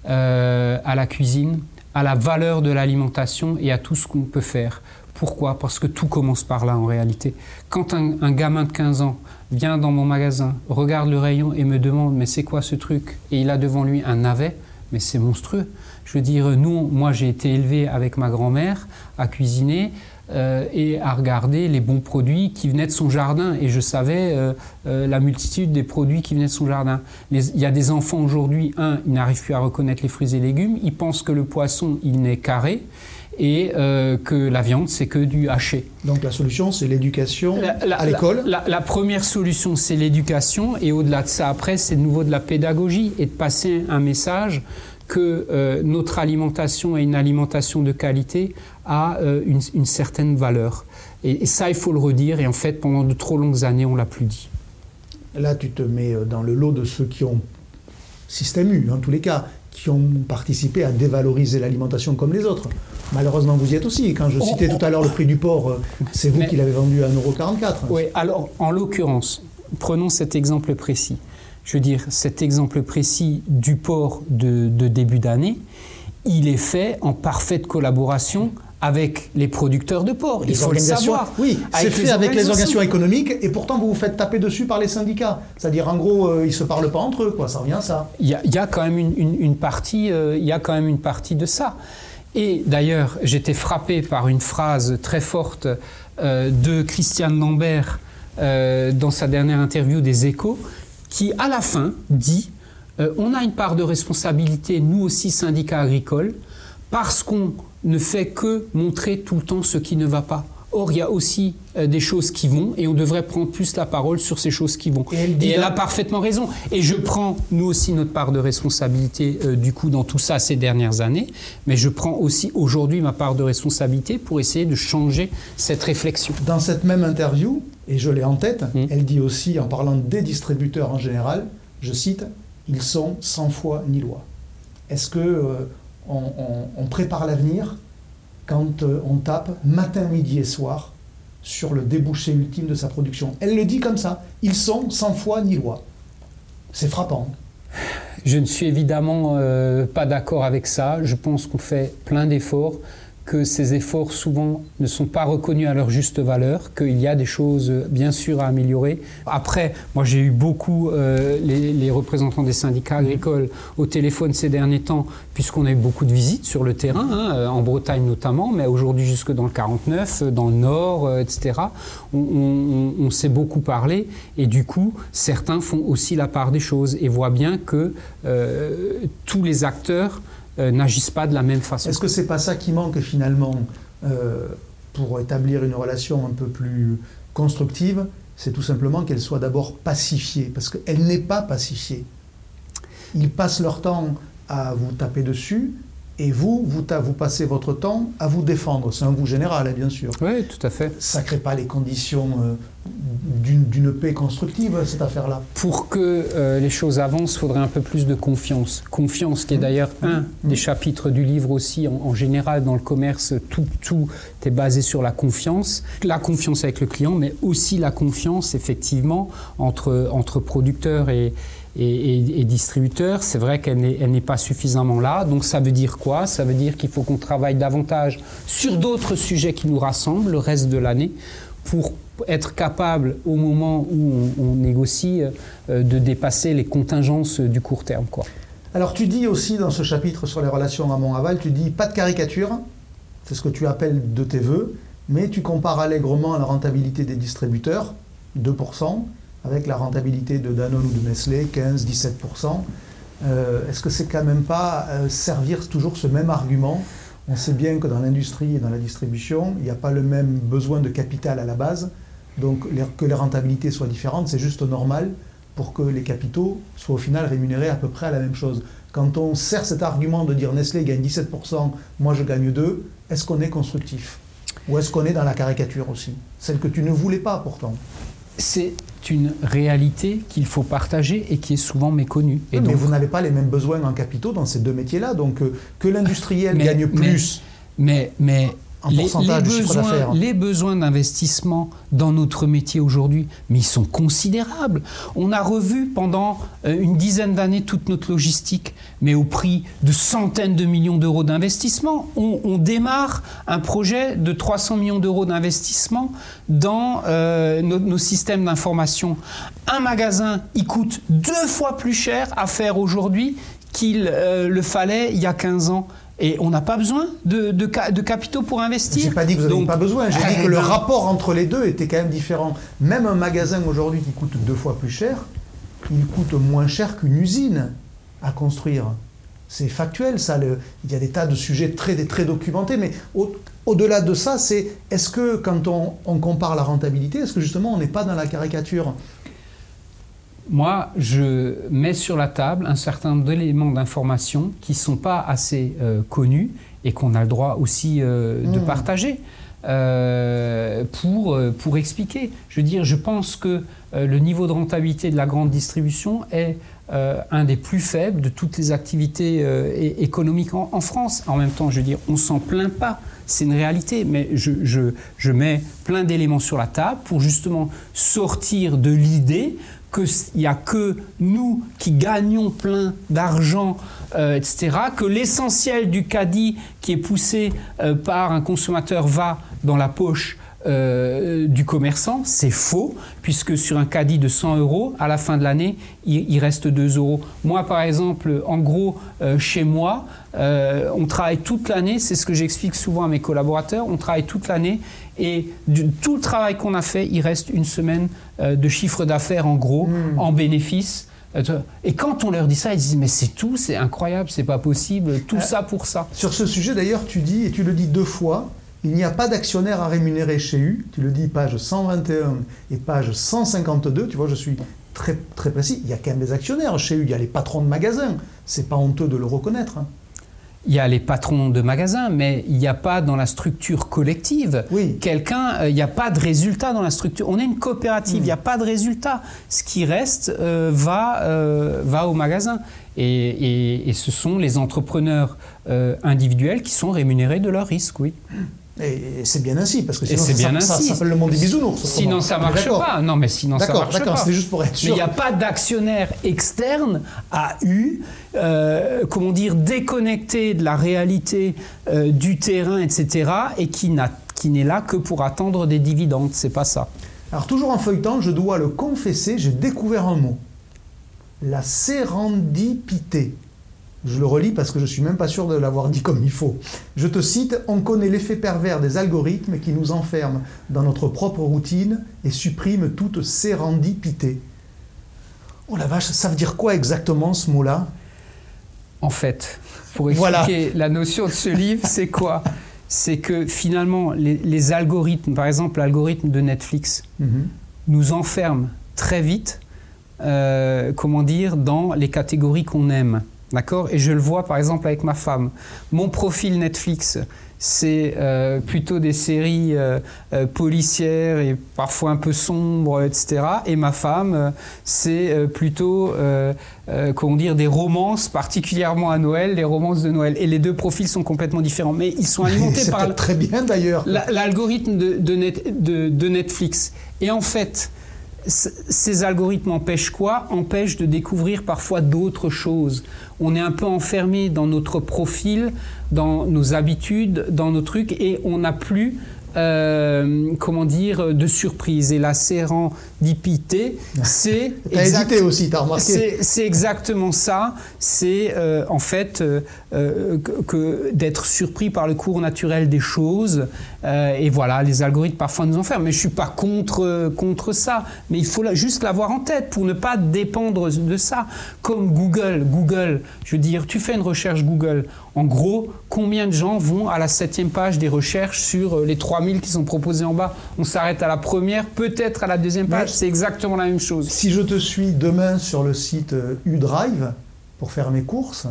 à la cuisine, à la valeur de l'alimentation et à tout ce qu'on peut faire. Pourquoi? Parce que tout commence par là en réalité. Quand un, un, gamin de 15 ans vient dans mon magasin, regarde le rayon et me demande mais c'est quoi ce truc? Et il a devant lui un navet, mais c'est monstrueux. Je veux dire, nous, moi j'ai été élevé avec ma grand-mère à cuisiner euh, et à regarder les bons produits qui venaient de son jardin. Et je savais euh, euh, la multitude des produits qui venaient de son jardin. il y a des enfants aujourd'hui, un, ils n'arrivent plus à reconnaître les fruits et légumes, ils pensent que le poisson, il n'est carré et que la viande, c'est que du haché. Donc la solution, c'est l'éducation à l'école la, la, première solution, c'est l'éducation, et au-delà de ça, après, c'est de nouveau de la pédagogie et de passer un message que euh, notre alimentation et une alimentation de qualité a euh, une, certaine valeur. Et, ça, il faut le redire, et en fait, pendant de trop longues années, on l'a plus dit. Là, tu te mets euh, dans le lot de ceux qui ont, système U, en tous les cas, qui ont participé à dévaloriser l'alimentation comme les autres. Malheureusement, vous y êtes aussi. Quand je citais tout à l'heure le prix du porc, c'est vous qui l'avez vendu à 1,44€. Oui, alors, en l'occurrence, prenons cet exemple précis je veux dire, cet exemple précis du port de, début d'année, il est fait en parfaite collaboration avec les producteurs de porc. il faut le savoir. Oui, c'est fait avec les organisations économiques et pourtant vous vous faites taper dessus par les syndicats. C'est-à-dire en gros, euh, ils ne se parlent pas entre eux, quoi. Ça revient à ça. Il y, a, quand même une, partie, euh, y a quand même une partie de ça. Et d'ailleurs, j'étais frappé par une phrase très forte euh, de Christiane Lambert dans sa dernière interview des Échos qui, à la fin, dit euh, on a une part de responsabilité, nous aussi, syndicats agricoles, parce qu'on ne fait que montrer tout le temps ce qui ne va pas. Or, il y a aussi euh, des choses qui vont et on devrait prendre plus la parole sur ces choses qui vont. Et elle, a parfaitement raison. Et je prends, nous aussi, notre part de responsabilité euh, du coup dans tout ça ces dernières années, mais je prends aussi aujourd'hui ma part de responsabilité pour essayer de changer cette réflexion. Dans cette même interview, et je l'ai en tête, mmh. elle dit aussi, en parlant des distributeurs en général, je cite, ils sont sans foi ni loi. Est-ce que euh, on prépare l'avenir quand euh, on tape matin, midi et soir sur le débouché ultime de sa production? Elle le dit comme ça. Ils sont sans foi ni loi. C'est frappant. Je ne suis évidemment euh, pas d'accord avec ça. Je pense qu'on fait plein d'efforts que ces efforts souvent ne sont pas reconnus à leur juste valeur, qu'il y a des choses bien sûr à améliorer. Après, moi j'ai eu beaucoup euh, les, représentants des syndicats agricoles au téléphone ces derniers temps, puisqu'on a eu beaucoup de visites sur le terrain, hein, euh, en Bretagne notamment, mais aujourd'hui jusque dans le 49, euh, dans le Nord, etc. On, on s'est beaucoup parlé et du coup, certains font aussi la part des choses et voient bien que tous les acteurs euh, n'agissent pas de la même façon. Est-ce que c'est pas ça qui manque finalement euh, pour établir une relation un peu plus constructive C'est tout simplement qu'elle soit d'abord pacifiée, parce qu'elle n'est pas pacifiée. Ils passent leur temps à vous taper dessus, et vous, vous, vous, passez votre temps à vous défendre. C'est un vous général, hein, bien sûr. Oui, tout à fait. Ça ne crée pas les conditions euh, d'une paix constructive, cette affaire-là. Pour que euh, les choses avancent, il faudrait un peu plus de confiance. Confiance qui est mmh. d'ailleurs mmh. un mmh. des chapitres du livre aussi. En, général, dans le commerce, tout, tout est basé sur la confiance. La confiance avec le client, mais aussi la confiance, effectivement, entre, entre producteurs et, et, distributeur, c'est vrai qu'elle n'est pas suffisamment là. Donc ça veut dire quoi? Ça veut dire qu'il faut qu'on travaille davantage sur d'autres sujets qui nous rassemblent le reste de l'année pour être capable, au moment où on, négocie, euh, de dépasser les contingences du court terme. Alors tu dis aussi dans ce chapitre sur les relations amont-aval, tu dis pas de caricature, c'est ce que tu appelles de tes voeux, mais tu compares allègrement la rentabilité des distributeurs, 2%, avec la rentabilité de Danone ou de Nestlé, 15-17%. Euh, est-ce que c'est quand même pas euh, servir toujours ce même argument? On sait bien que dans l'industrie et dans la distribution, il n'y a pas le même besoin de capital à la base, donc que les rentabilités soient différentes, c'est juste normal pour que les capitaux soient au final rémunérés à peu près à la même chose. Quand on sert cet argument de dire Nestlé gagne 17%, moi je gagne 2, est-ce qu'on est constructif? Ou est-ce qu'on est dans la caricature aussi? Celle que tu ne voulais pas pourtant. Une réalité qu'il faut partager et qui est souvent méconnue. Et mais vous n'avez pas les mêmes besoins en capitaux dans ces deux métiers-là. Donc euh, que l'industriel gagne plus. Mais, mais, les, besoins, les besoins d'investissement dans notre métier aujourd'hui, mais ils sont considérables. On a revu pendant euh, une dizaine d'années toute notre logistique, mais au prix de centaines de millions d'euros d'investissement. On, démarre un projet de 300 millions d'euros d'investissement dans euh, nos, systèmes d'information. Un magasin, il coûte deux fois plus cher à faire aujourd'hui qu'il euh, le fallait il y a 15 ans. Et on n'a pas besoin de, de, capitaux pour investir. Je n'ai pas dit que vous n'avez pas besoin, j'ai dit que le rapport entre les deux était quand même différent. Même un magasin aujourd'hui qui coûte deux fois plus cher, il coûte moins cher qu'une usine à construire. C'est factuel, ça. il y a des tas de sujets très, très documentés, mais au, delà de ça, c'est est-ce que quand on, on compare la rentabilité, est-ce que justement on n'est pas dans la caricature? Moi, je mets sur la table un certain nombre d'éléments d'information qui ne sont pas assez euh, connus et qu'on a le droit aussi euh, de hmm. partager euh, pour, pour expliquer. Je veux dire, je pense que le niveau de rentabilité de la grande distribution est un des plus faibles de toutes les activités économiques en, France. En même temps, je veux dire, on s'en plaint pas. C'est une réalité, mais je, je, je mets plein d'éléments sur la table pour justement sortir de l'idée qu'il n'y a que nous qui gagnons plein d'argent, euh, etc., que l'essentiel du caddie qui est poussé euh, par un consommateur va dans la poche euh, du commerçant, c'est faux, puisque sur un caddie de 100 euros, à la fin de l'année, il, reste 2 euros. Moi, par exemple, en gros, chez moi, on travaille toute l'année, c'est ce que j'explique souvent à mes collaborateurs, on travaille toute l'année et tout le travail qu'on a fait, il reste une semaine euh, de chiffre d'affaires en gros, hmm. en bénéfice. Euh, et quand on leur dit ça, ils disent mais c'est tout, c'est incroyable, c'est pas possible, tout euh, ça pour ça. Sur ce sujet d'ailleurs, tu dis, et tu le dis deux fois, il n'y a pas d'actionnaire à rémunérer chez U. Tu le dis page 121 et page 152. Tu vois, je suis très, très précis. Il y a quand même des actionnaires chez U. Il y a les patrons de magasins. C'est pas honteux de le reconnaître. Hein il y a les patrons de magasins, mais il n'y a pas dans la structure collective quelqu'un, euh, il n'y a pas de résultat dans la structure. On est une coopérative, il n'y a pas de résultat. Ce qui reste euh, va, euh, va au magasin. Et, et, ce sont les entrepreneurs individuels qui sont rémunérés de leurs risques, oui. Et c'est bien ainsi, parce que sinon ça, bien ça, s'appelle le monde des bisounours. Sinon ça marche pas. Non, mais sinon ça marche pas. D'accord, c'était juste pour être sûr. Mais il n'y a pas d'actionnaire externe à eu, euh, comment dire, déconnecté de la réalité euh, du terrain, etc., et qui n'est là que pour attendre des dividendes. C'est pas ça. Alors toujours en feuilletant, je dois le confesser, j'ai découvert un mot. La sérendipité. Je le relis parce que je ne suis même pas sûr de l'avoir dit comme il faut. Je te cite, on connaît l'effet pervers des algorithmes qui nous enferment dans notre propre routine et suppriment toute sérendipité. Oh la vache, ça veut dire quoi exactement ce mot-là? En fait, pour expliquer la notion de ce livre, c'est quoi? C'est que finalement, les, algorithmes, par exemple l'algorithme de Netflix, mhm. nous enferment très vite, euh, comment dire, dans les catégories qu'on aime. D'accord? Et je le vois par exemple avec ma femme. Mon profil Netflix, c'est euh, plutôt des séries euh, euh, policières et parfois un peu sombres, etc. Et ma femme, c'est plutôt, comment dire, des romances, particulièrement à Noël, des romances de Noël. Et les deux profils sont complètement différents, mais ils sont alimentés par très bien d'ailleurs l'algorithme de, de, de, Netflix. Et en fait, ces algorithmes empêchent quoi? Empêchent de découvrir parfois d'autres choses. On est un peu enfermé dans notre profil, dans nos habitudes, dans nos trucs, et on n'a plus euh, comment dire, de surprise. Et la sérendipité, c'est... hésité aussi, t'as remarqué C'est exactement ça. C'est euh, en fait euh, que, d'être surpris par le cours naturel des choses. et voilà, les algorithmes parfois nous enferment. Mais je suis pas contre, contre ça. Mais il faut juste l'avoir en tête pour ne pas dépendre de ça. Comme Google. Google, je veux dire, tu fais une recherche Google. En gros, combien de gens vont à la septième page des recherches sur les 3000 qui sont proposés en bas? On s'arrête à la première, peut-être à la deuxième page, c'est exactement la même chose. Si je te suis demain sur le site U-Drive pour faire mes courses,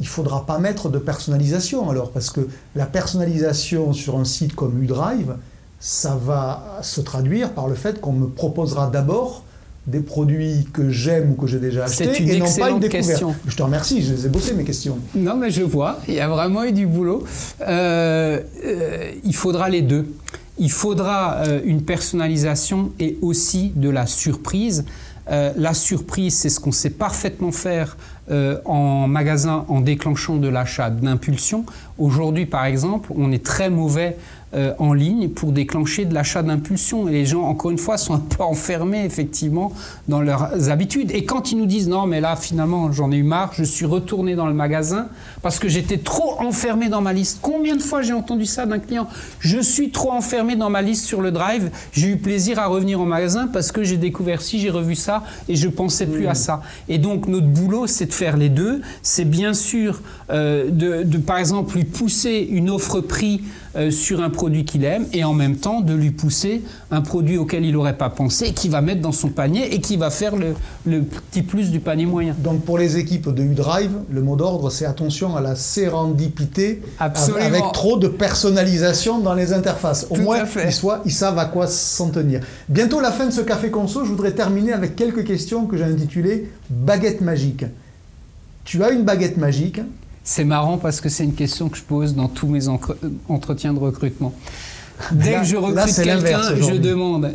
il ne faudra pas mettre de personnalisation alors, parce que la personnalisation sur un site comme U-Drive, ça va se traduire par le fait qu'on me proposera d'abord des produits que j'aime ou que j'ai déjà achetés une et non pas une découverte. Question. Je te remercie, je les ai bossées mes questions. Non mais je vois, il y a vraiment eu du boulot. Euh, euh, il faudra les deux. Il faudra euh, une personnalisation et aussi de la surprise. la surprise, c'est ce qu'on sait parfaitement faire en magasin en déclenchant de l'achat d'impulsion. Aujourd'hui, par exemple, on est très mauvais euh, en ligne pour déclencher de l'achat d'impulsion. Et les gens, encore une fois, sont un peu enfermés effectivement dans leurs habitudes. Et quand ils nous disent non, mais là finalement j'en ai eu marre, je suis retourné dans le magasin parce que j'étais trop enfermé dans ma liste. Combien de fois j'ai entendu ça d'un client? Je suis trop enfermé dans ma liste sur le drive, j'ai eu plaisir à revenir au magasin parce que j'ai découvert ci, j'ai revu ça et je pensais plus à ça. Et donc notre boulot, c'est de faire les deux. C'est bien sûr euh, de, de, par exemple, lui pousser une offre prix euh, sur un produit qu'il aime et en même temps de lui pousser un produit auquel il n'aurait pas pensé, qu'il va mettre dans son panier et qui va faire le, petit plus du panier moyen. Donc pour les équipes de U-Drive, le mot d'ordre c'est attention à la sérendipité avec trop de personnalisation dans les interfaces. Au moins, ils, ils savent à quoi s'en tenir. Bientôt la fin de ce café conso, je voudrais terminer avec quelques questions que j'ai intitulées baguette magique. Tu as une baguette magique c'est marrant parce que c'est une question que je pose dans tous mes entretiens de recrutement. Dès que je recrute quelqu'un, je demande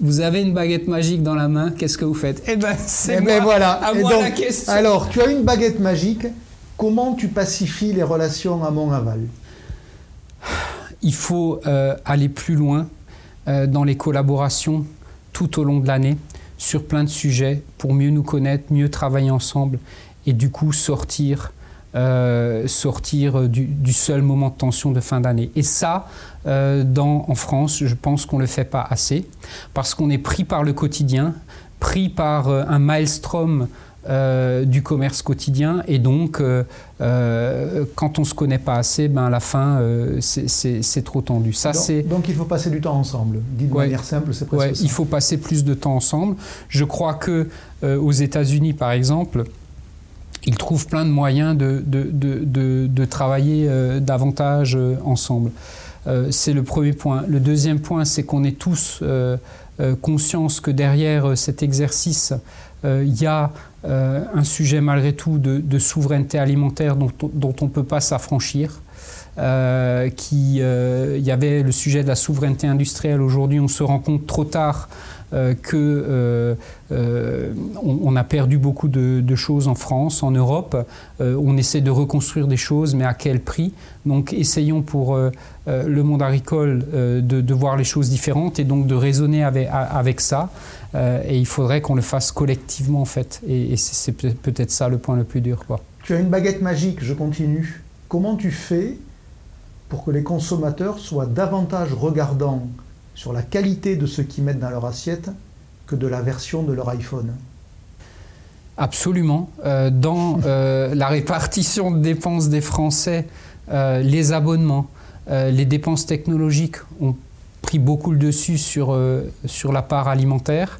vous avez une baguette magique dans la main, qu'est-ce que vous faites Eh bien, c'est eh ben voilà. à moi la question. Alors, tu as une baguette magique, comment tu pacifies les relations amont-aval Il faut euh, aller plus loin euh, dans les collaborations tout au long de l'année sur plein de sujets pour mieux nous connaître, mieux travailler ensemble et du coup sortir euh, sortir du, seul moment de tension de fin d'année. Et ça, euh, dans, en France, je pense qu'on ne le fait pas assez, parce qu'on est pris par le quotidien, pris par euh, un maelstrom du commerce quotidien, et donc quand on ne se connaît pas assez, ben, à la fin, c'est trop tendu. Ça, donc, donc, il faut passer du temps ensemble. Dit de manière simple, c'est presque ouais, Il faut passer plus de temps ensemble. Je crois que aux États-Unis, par exemple, ils trouvent plein de moyens de, travailler euh, davantage euh, ensemble. Euh, c'est le premier point. Le deuxième point, c'est qu'on est tous conscients que derrière cet exercice, il y a un sujet malgré tout de, souveraineté alimentaire dont, dont on ne peut pas s'affranchir. qui, il y avait le sujet de la souveraineté industrielle. Aujourd'hui, on se rend compte trop tard euh, que euh, euh, on, a perdu beaucoup de, choses en France, en Europe. on essaie de reconstruire des choses, mais à quel prix? Donc essayons pour le monde agricole de, voir les choses différentes et donc de raisonner avec, ça. et il faudrait qu'on le fasse collectivement en fait. Et, c'est peut-être ça le point le plus dur. Tu as une baguette magique, je continue. Comment tu fais pour que les consommateurs soient davantage regardants sur la qualité de ce qu'ils mettent dans leur assiette que de la version de leur iPhone. Absolument. Euh, dans euh, la répartition de dépenses des Français, euh, les abonnements, les dépenses technologiques ont pris beaucoup le dessus sur, sur la part alimentaire.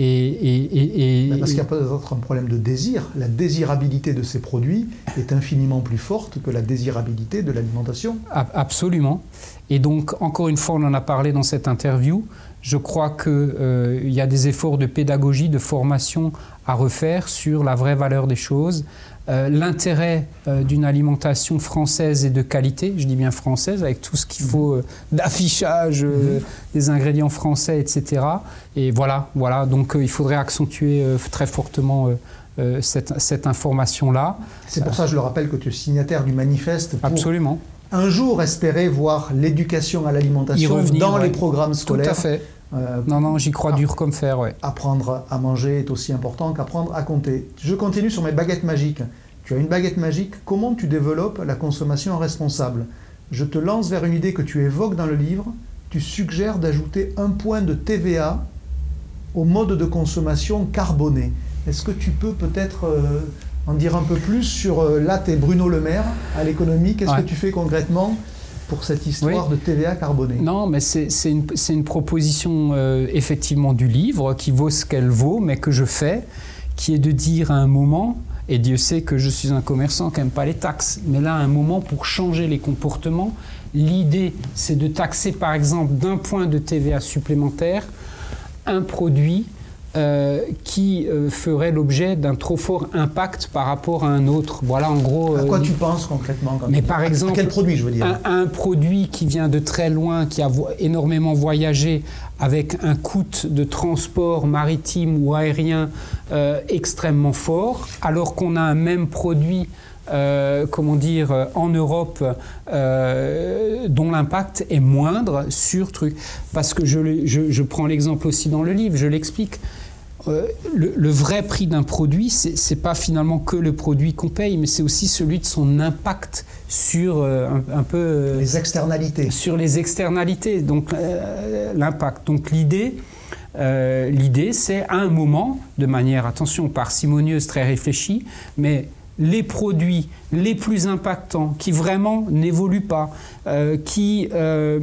Et, Parce qu'il y a peut-être un problème de désir. La désirabilité de ces produits est infiniment plus forte que la désirabilité de l'alimentation. Absolument. Et donc, encore une fois, on en a parlé dans cette interview. Je crois qu'il euh, y a des efforts de pédagogie, de formation à refaire sur la vraie valeur des choses, euh, l'intérêt euh, d'une alimentation française et de qualité, je dis bien française, avec tout ce qu'il mhm. faut d'affichage, mhm. des ingrédients français, etc. Et voilà, voilà. Donc il faudrait accentuer très fortement cette, cette information-là. C'est pour ça, je le rappelle, que tu es signataire du manifeste. Pour Absolument un jour espérer voir l'éducation à l'alimentation dans les programmes scolaires. Tout à fait. Euh, non, non, j'y crois dur comme fer, ouais. Apprendre à manger est aussi important qu'apprendre à compter. Je continue sur mes baguettes magiques. Tu as une baguette magique, comment tu développes la consommation responsable? Je te lance vers une idée que tu évoques dans le livre. Tu suggères d'ajouter un point de TVA au mode de consommation carboné. Est-ce que tu peux peut-être euh, en dire un peu plus sur, euh, là, tu es Bruno Le Maire à l'économie, qu'est-ce que tu fais concrètement? Pour cette histoire de TVA carbonée. Non, mais c'est une, une, proposition euh, effectivement du livre qui vaut ce qu'elle vaut, mais que je fais, qui est de dire à un moment, et Dieu sait que je suis un commerçant qui n'aime pas les taxes, mais là, à un moment, pour changer les comportements, l'idée, c'est de taxer par exemple d'un point de TVA supplémentaire un produit euh, qui euh, ferait l'objet d'un trop fort impact par rapport à un autre. Voilà en gros. à quoi euh, tu penses concrètement Mais par exemple, quel produit je veux dire un, produit qui vient de très loin, qui a énormément voyagé, avec un coût de transport maritime ou aérien extrêmement fort, alors qu'on a un même produit euh, comment dire, euh, en Europe euh, dont l'impact est moindre sur truc. Parce que je, je, prends l'exemple aussi dans le livre, je l'explique. Le, vrai prix d'un produit, c'est pas finalement que le produit qu'on paye, mais c'est aussi celui de son impact sur un, peu les externalités. Sur les externalités, donc l'impact. Donc l'idée, l'idée, c'est à un moment, de manière attention parcimonieuse, très réfléchie, mais les produits les plus impactants, qui vraiment n'évoluent pas, euh, qui, euh,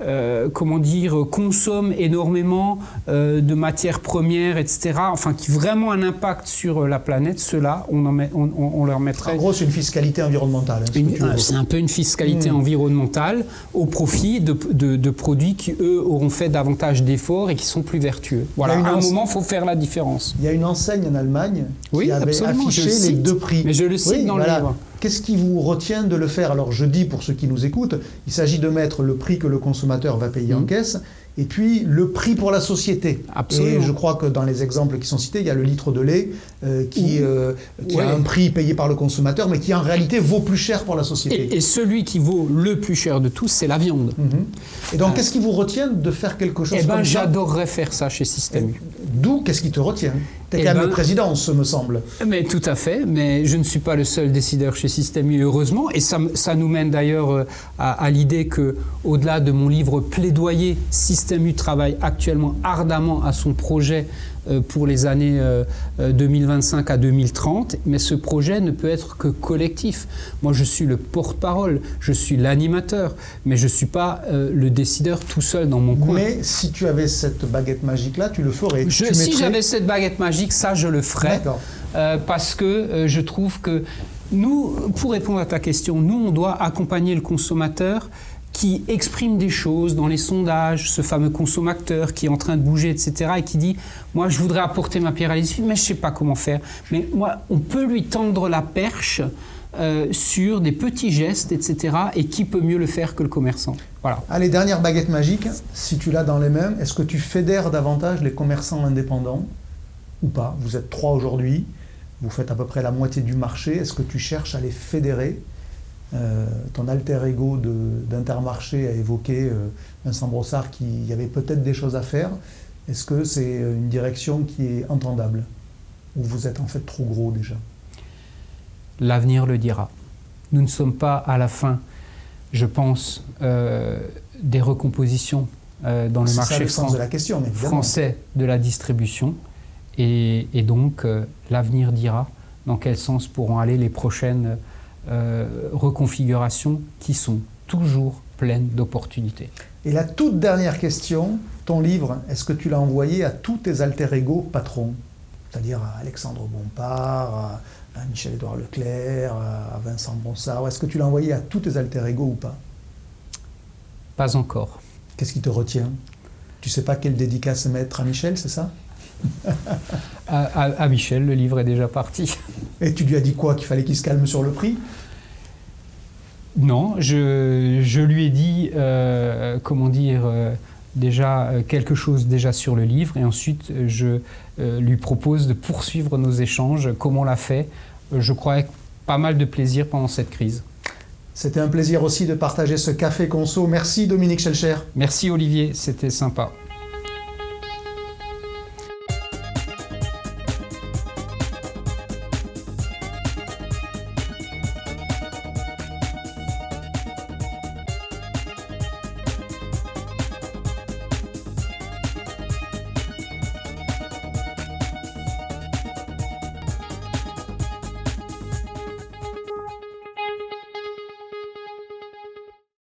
euh, comment dire, consomment énormément de matières premières, etc., enfin, qui vraiment un impact sur la planète, ceux-là, on, on, leur mettrait... En gros, c'est une fiscalité environnementale. Hein, c'est un peu une fiscalité hmm. environnementale au profit de, produits qui, eux, auront fait davantage d'efforts et qui sont plus vertueux. Voilà, à un moment, il faut faire la différence. Il y a une enseigne en Allemagne qui avait affiché les deux prix. Mais je le cite dans le livre. Qu'est-ce qui vous retient de le faire? Alors je dis pour ceux qui nous écoutent, il s'agit de mettre le prix que le consommateur va payer en mmh. caisse et puis le prix pour la société. Absolument. Et je crois que dans les exemples qui sont cités, il y a le litre de lait euh, qui, euh, a un prix payé par le consommateur, mais qui en réalité vaut plus cher pour la société. Et, celui qui vaut le plus cher de tous, c'est la viande. Mhm. Et donc, euh, qu'est-ce qui vous retient de faire quelque chose eh ben, J'adorerais faire ça chez Système U. D'où qu'est-ce qui te retient? Tu es eh quand même ben, le président, ce me semble. Mais tout à fait, mais je ne suis pas le seul décideur chez Système U, heureusement. Et ça, ça nous mène d'ailleurs à, à l'idée que, au-delà de mon livre Plaidoyer, Système U travaille actuellement ardemment à son projet euh, pour les années 2025 euh, euh, à 2030, mais ce projet ne peut être que collectif. Moi, je suis le porte-parole, je suis l'animateur, mais je ne suis pas le décideur tout seul dans mon coin. Mais si tu avais cette baguette magique-là, tu le ferais. si j'avais cette baguette magique, ça, je le ferais. parce que je trouve que nous, pour répondre à ta question, nous, on doit accompagner le consommateur qui exprime des choses dans les sondages, ce fameux consommateur qui est en train de bouger, etc., et qui dit Moi, je voudrais apporter ma pierre à l'édifice, mais je ne sais pas comment faire. Mais moi, on peut lui tendre la perche euh, sur des petits gestes, etc., et qui peut mieux le faire que le commerçant Voilà. Allez, dernière baguette magique, si tu l'as dans les mains, est-ce que tu fédères davantage les commerçants indépendants ou pas? Vous êtes trois aujourd'hui, vous faites à peu près la moitié du marché, est-ce que tu cherches à les fédérer? Euh, ton alter ego d'Intermarché a évoqué euh, Vincent Brossard qu'il y avait peut-être des choses à faire. Est-ce que c'est une direction qui est entendable? Ou vous êtes en fait trop gros déjà? L'avenir le dira. Nous ne sommes pas à la fin, je pense, euh, des recompositions dans le marché de la question, français de la distribution. Et, et donc, l'avenir dira dans quel sens pourront aller les prochaines reconfigurations qui sont toujours pleines d'opportunités. Et la toute dernière question, ton livre, est-ce que tu l'as envoyé à tous tes alter-ego patrons? C'est-à-dire à Alexandre Bompard, à, Michel-Édouard Leclerc, à Vincent Bronsard Est-ce que tu l'as envoyé à tous tes alter-ego ou pas? Pas encore. Qu'est-ce qui te retient? Tu sais pas quelle dédicace mettre à Michel, c'est ça? à, à, Michel, le livre est déjà parti. Et tu lui as dit quoi Qu'il fallait qu'il se calme sur le prix? Non, je, je, lui ai dit, euh, comment dire, euh, déjà euh, quelque chose déjà sur le livre, et ensuite je lui propose de poursuivre nos échanges, comme on l'a fait, je crois, avec pas mal de plaisir pendant cette crise. C'était un plaisir aussi de partager ce café conso. Merci Dominique Schelcher. Merci Olivier, c'était sympa.